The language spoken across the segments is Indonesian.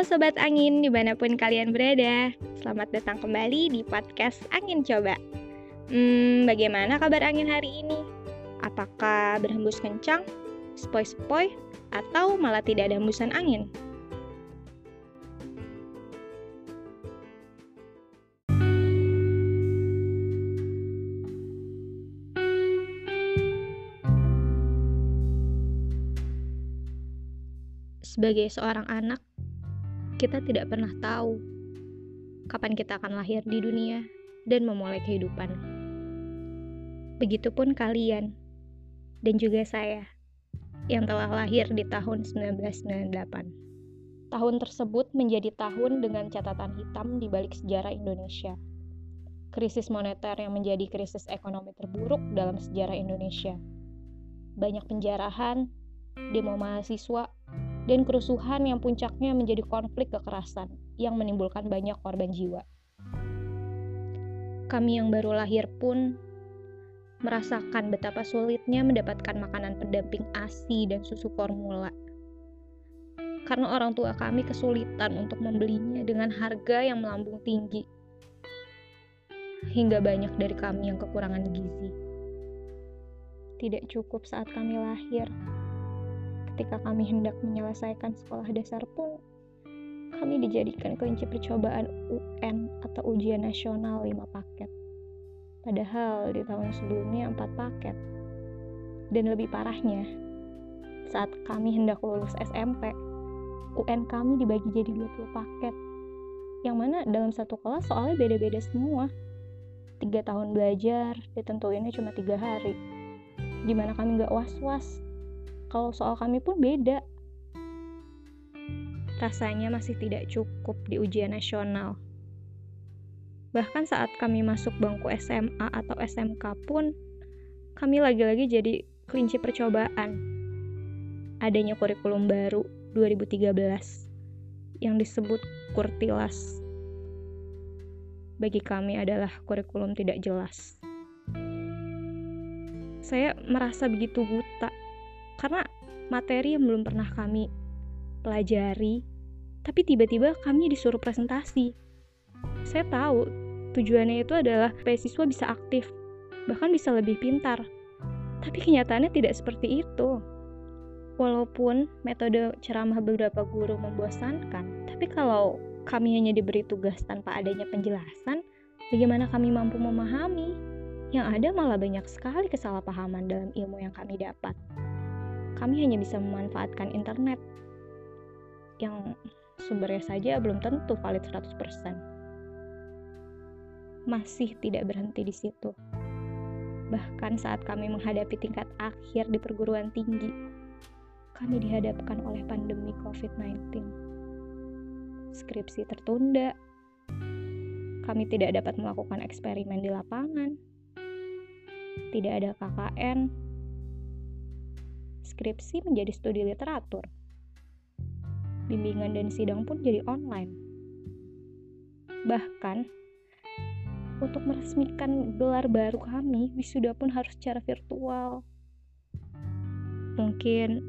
Sobat Angin, di mana pun kalian berada Selamat datang kembali di podcast Angin Coba Hmm, bagaimana kabar angin hari ini? Apakah berhembus kencang, sepoi-sepoi, atau malah tidak ada hembusan angin? Sebagai seorang anak, kita tidak pernah tahu kapan kita akan lahir di dunia dan memulai kehidupan. Begitupun kalian dan juga saya yang telah lahir di tahun 1998. Tahun tersebut menjadi tahun dengan catatan hitam di balik sejarah Indonesia. Krisis moneter yang menjadi krisis ekonomi terburuk dalam sejarah Indonesia. Banyak penjarahan, demo mahasiswa, dan kerusuhan yang puncaknya menjadi konflik kekerasan yang menimbulkan banyak korban jiwa. Kami yang baru lahir pun merasakan betapa sulitnya mendapatkan makanan pendamping ASI dan susu formula. Karena orang tua kami kesulitan untuk membelinya dengan harga yang melambung tinggi. Hingga banyak dari kami yang kekurangan gizi. Tidak cukup saat kami lahir, ketika kami hendak menyelesaikan sekolah dasar pun, kami dijadikan kelinci percobaan UN atau ujian nasional 5 paket. Padahal di tahun sebelumnya 4 paket. Dan lebih parahnya, saat kami hendak lulus SMP, UN kami dibagi jadi 20 paket. Yang mana dalam satu kelas soalnya beda-beda semua. Tiga tahun belajar, ditentuinnya cuma tiga hari. Gimana kami gak was-was kalau soal kami pun beda. Rasanya masih tidak cukup di ujian nasional. Bahkan saat kami masuk bangku SMA atau SMK pun, kami lagi-lagi jadi kelinci percobaan. Adanya kurikulum baru 2013 yang disebut Kurtilas. Bagi kami adalah kurikulum tidak jelas. Saya merasa begitu buta karena materi yang belum pernah kami pelajari, tapi tiba-tiba kami disuruh presentasi. Saya tahu tujuannya itu adalah supaya siswa bisa aktif, bahkan bisa lebih pintar. Tapi kenyataannya tidak seperti itu. Walaupun metode ceramah beberapa guru membosankan, tapi kalau kami hanya diberi tugas tanpa adanya penjelasan, bagaimana kami mampu memahami? Yang ada malah banyak sekali kesalahpahaman dalam ilmu yang kami dapat kami hanya bisa memanfaatkan internet yang sumbernya saja belum tentu valid 100%. Masih tidak berhenti di situ. Bahkan saat kami menghadapi tingkat akhir di perguruan tinggi, kami dihadapkan oleh pandemi COVID-19. Skripsi tertunda, kami tidak dapat melakukan eksperimen di lapangan, tidak ada KKN, skripsi menjadi studi literatur. Bimbingan dan sidang pun jadi online. Bahkan, untuk meresmikan gelar baru kami, wisuda pun harus secara virtual. Mungkin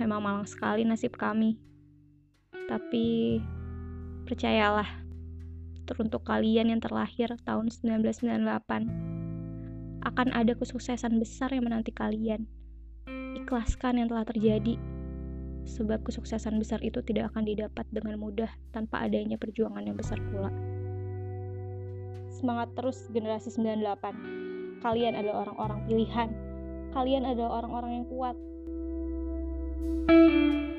memang malang sekali nasib kami. Tapi percayalah, teruntuk kalian yang terlahir tahun 1998, akan ada kesuksesan besar yang menanti kalian ikhlaskan yang telah terjadi, sebab kesuksesan besar itu tidak akan didapat dengan mudah tanpa adanya perjuangan yang besar pula. Semangat terus generasi 98. Kalian adalah orang-orang pilihan. Kalian adalah orang-orang yang kuat. thank you